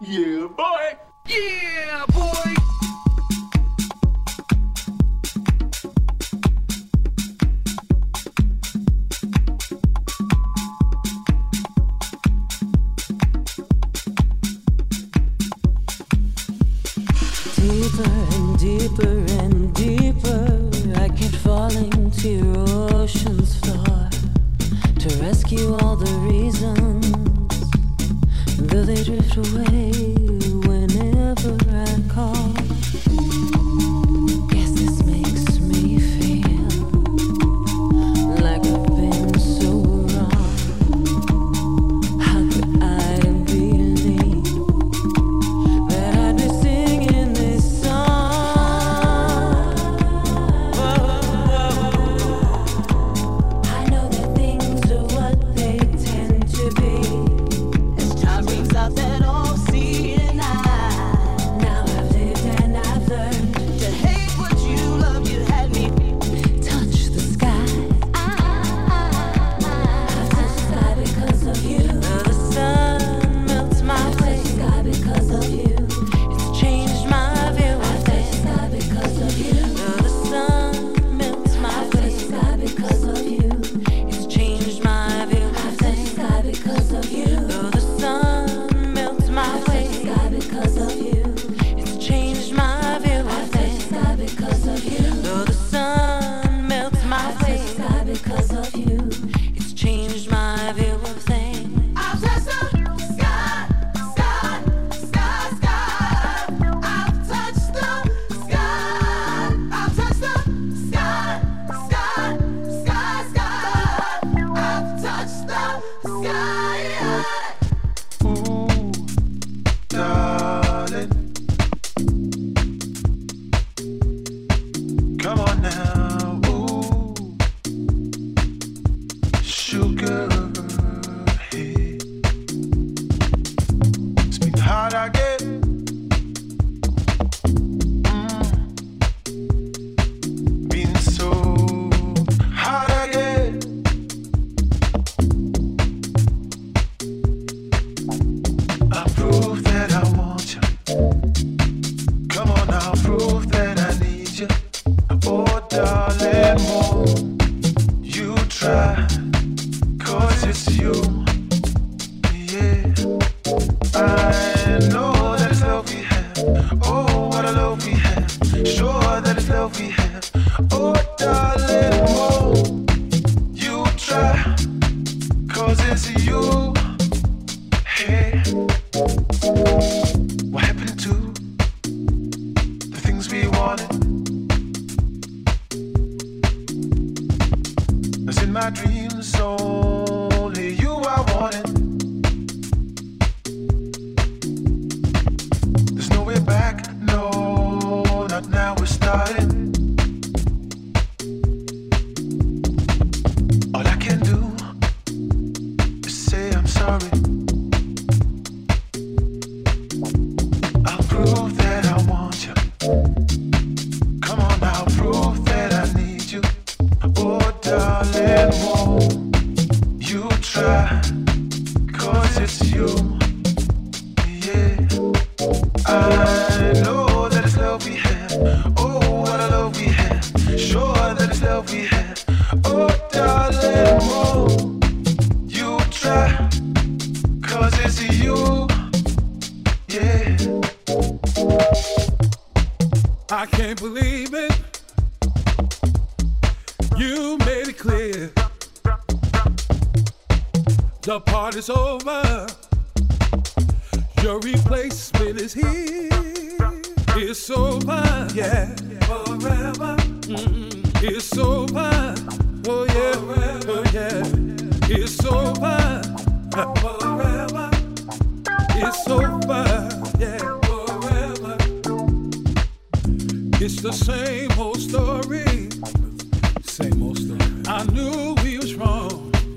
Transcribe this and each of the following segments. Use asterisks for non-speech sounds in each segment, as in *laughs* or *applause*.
Yeah, boy. Yeah, boy. Deeper and deeper and away.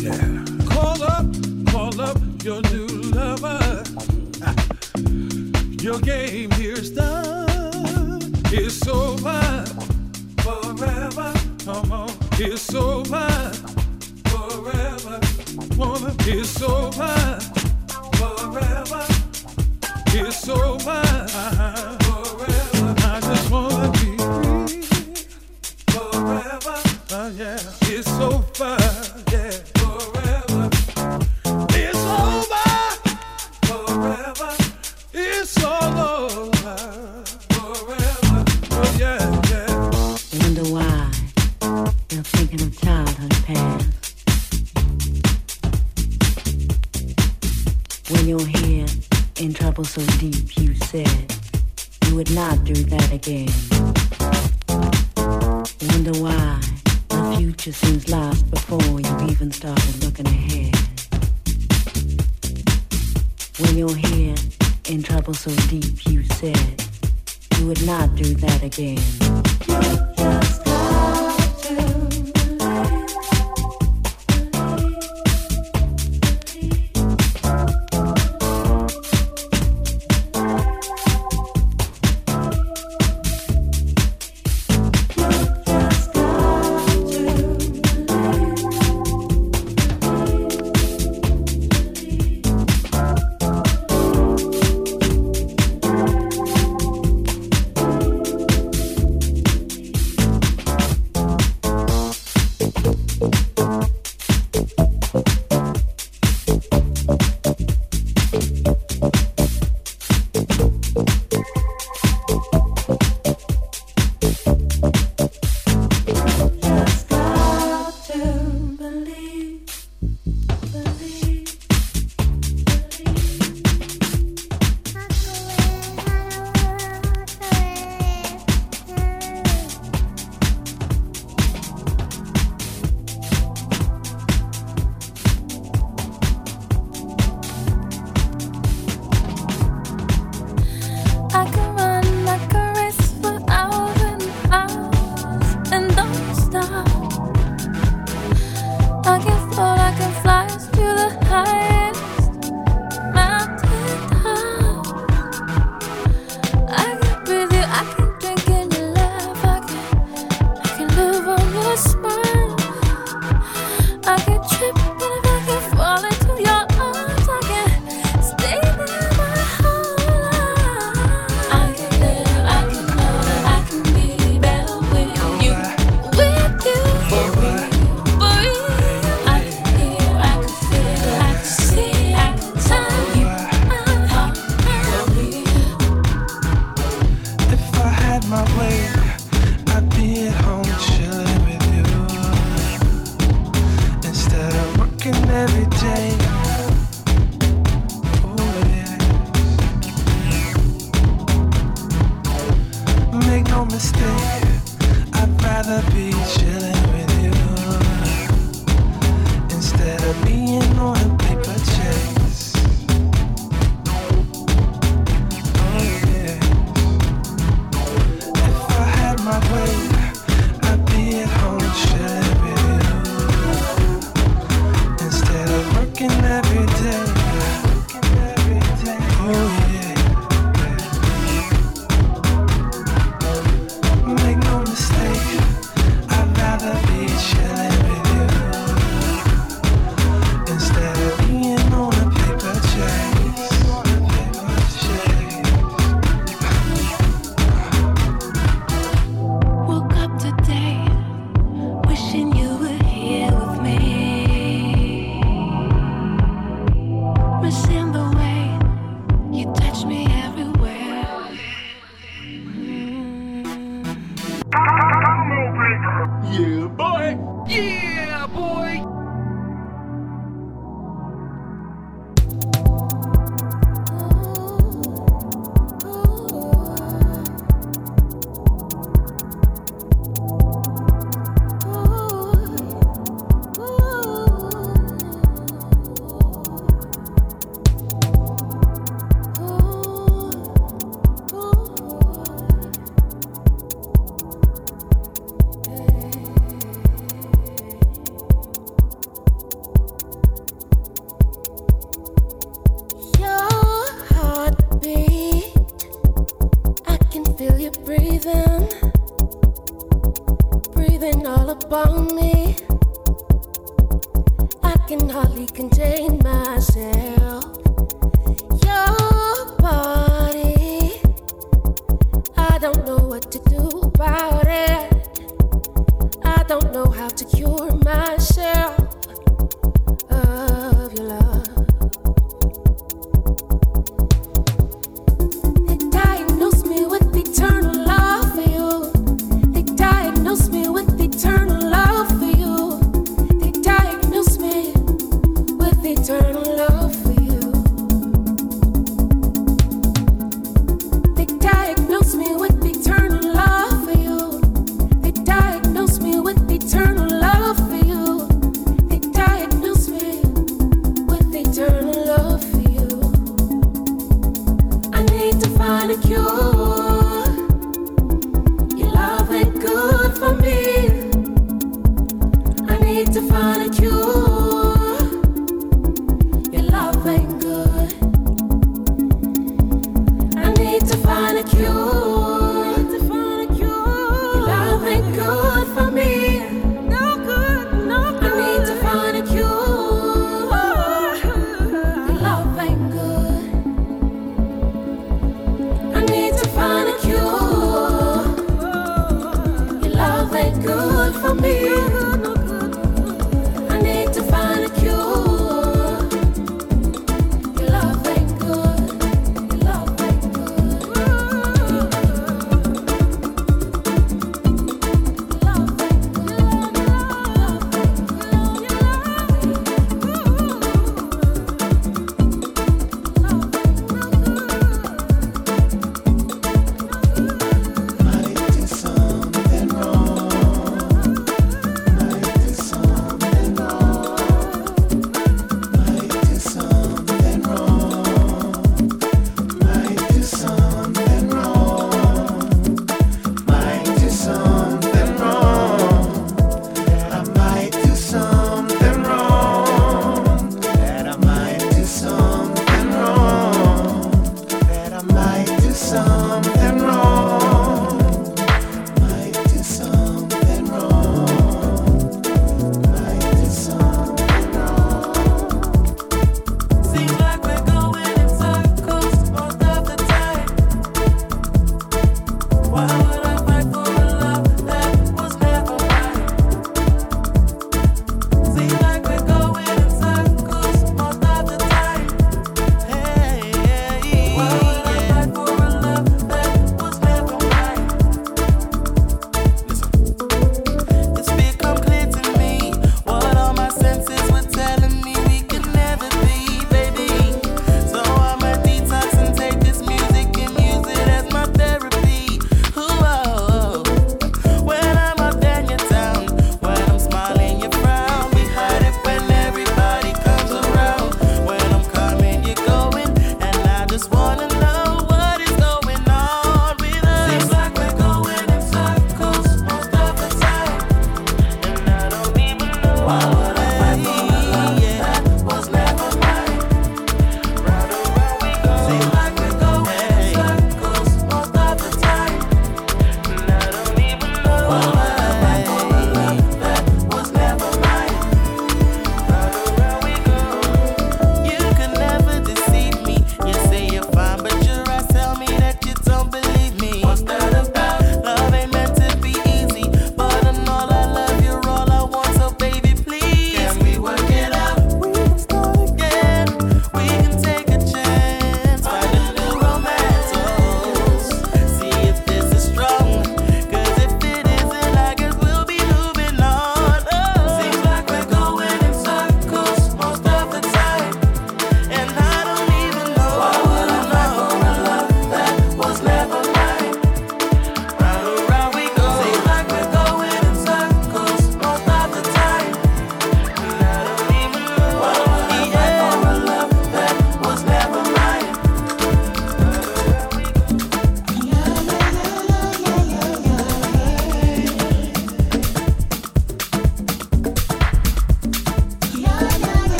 Yeah. Call up, call up your new lover. *laughs* Your game here's done. It's over forever. Come on, it's over forever. It's over forever. It's over forever. I just wanna be free forever. Uh, yeah, it's over. Yeah. Again. Wonder why the future seems lost before you even started looking ahead. When you're here in trouble so deep, you said you would not do that again. every day.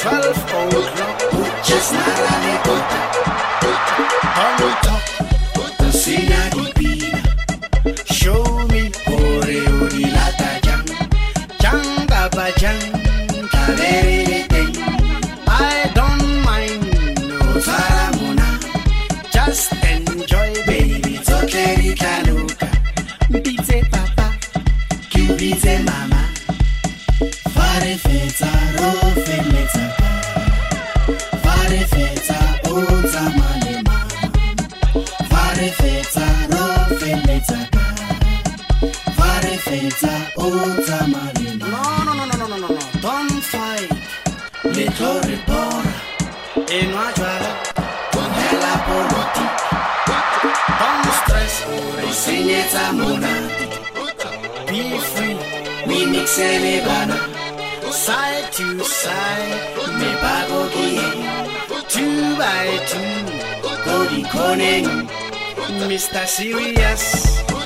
Twelve old Mona. Be free. We mix elevana. Side to side. Me pago guie. Two by two. Cody Conan. Mr. Serious.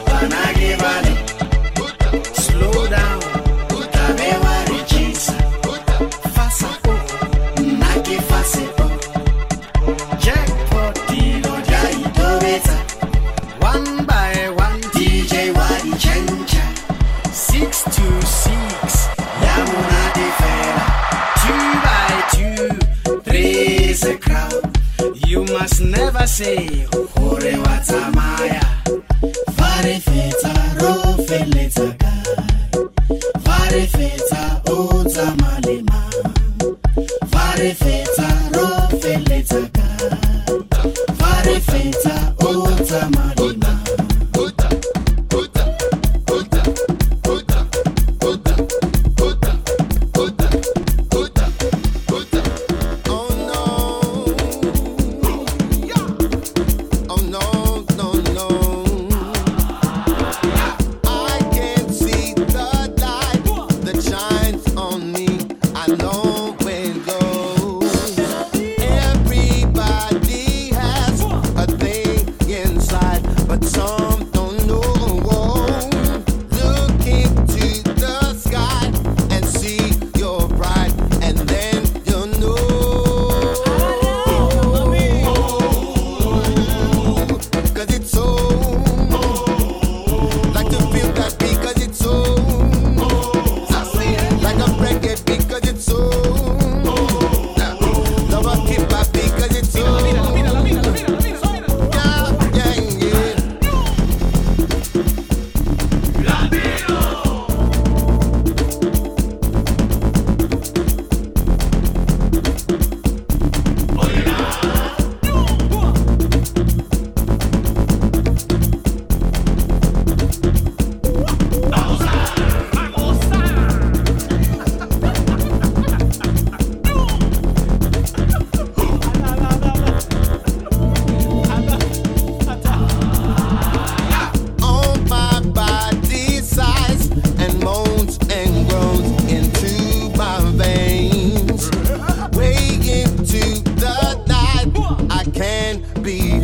Banage Valley. Slow down. seo gore wa tsamaya. Fa re fetsa ro feleletsa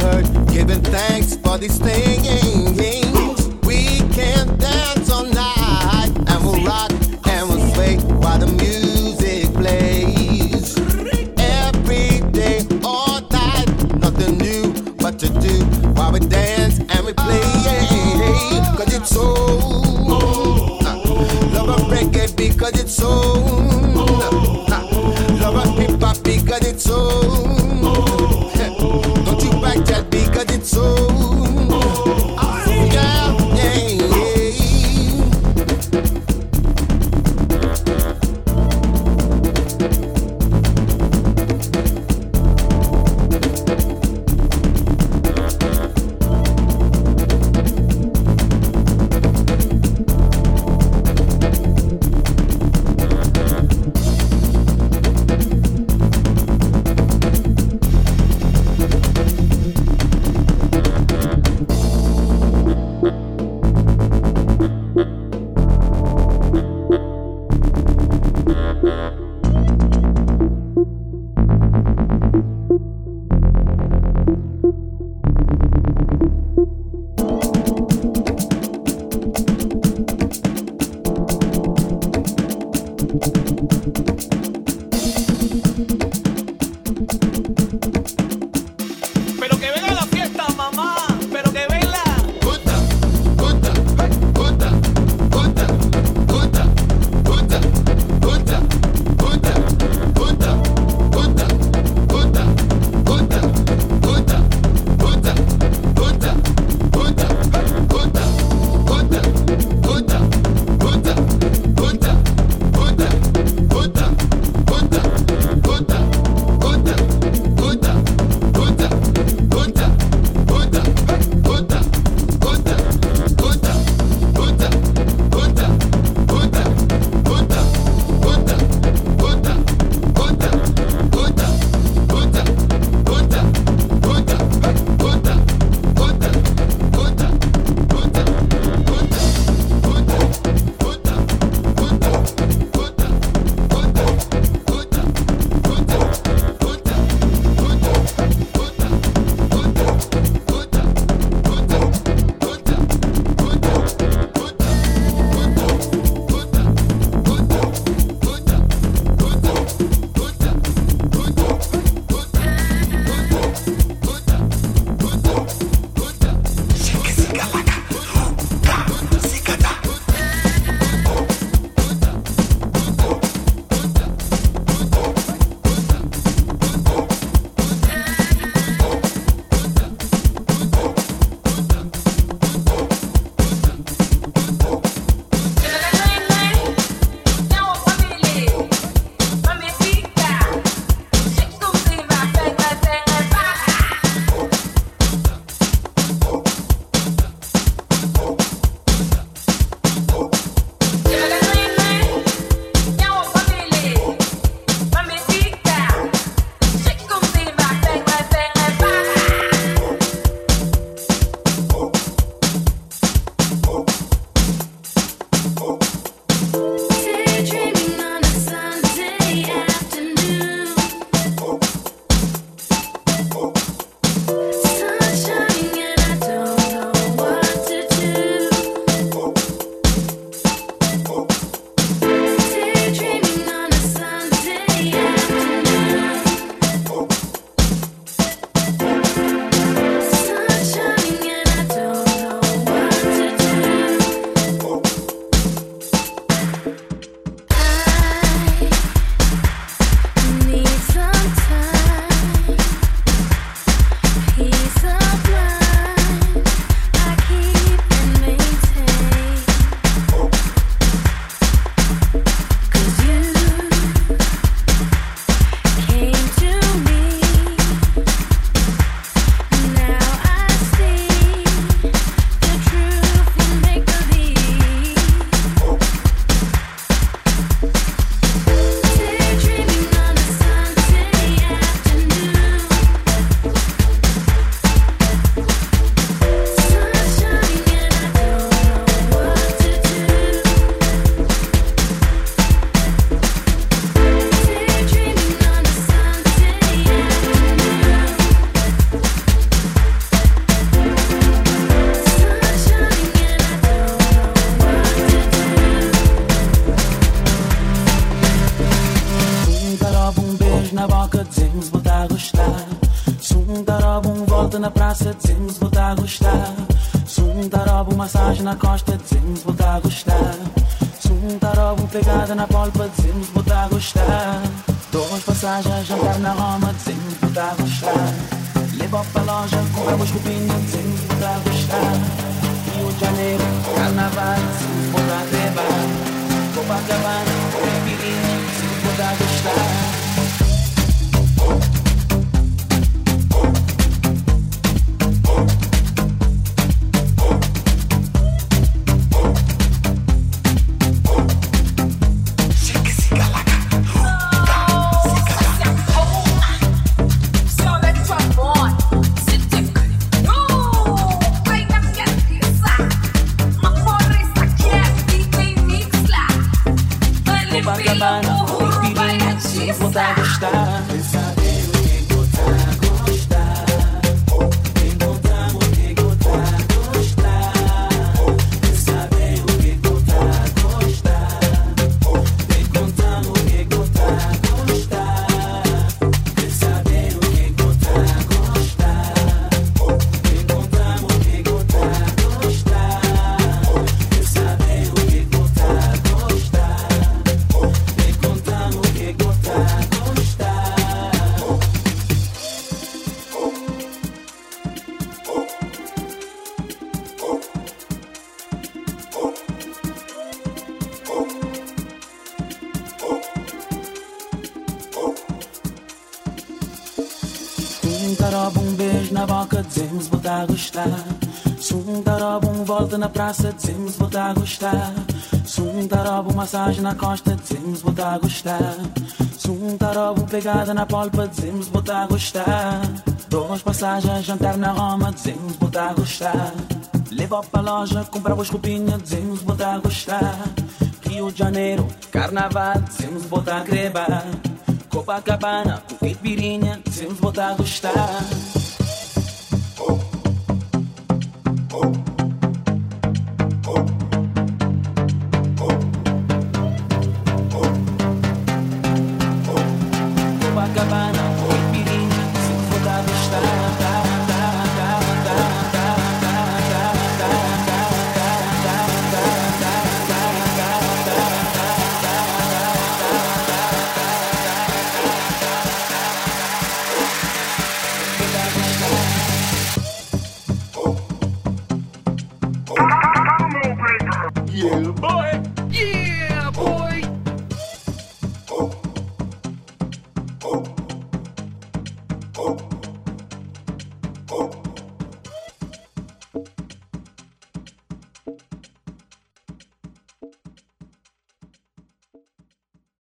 hurt, giving thanks for these things. Na praça, dizemos botar a gostar. Se tarobo, massagem na costa, dizemos botar a gostar. Se tarobo, pegada na polpa, dizemos botar a gostar. Duas passagens, jantar na Roma, dizemos botar a gostar. Leva pra loja, comprar as roupinhas, dizemos botar a gostar. Rio de Janeiro, Carnaval, dizemos botar a grebar. Copacabana, com pirinha, dizemos botar a gostar. oh.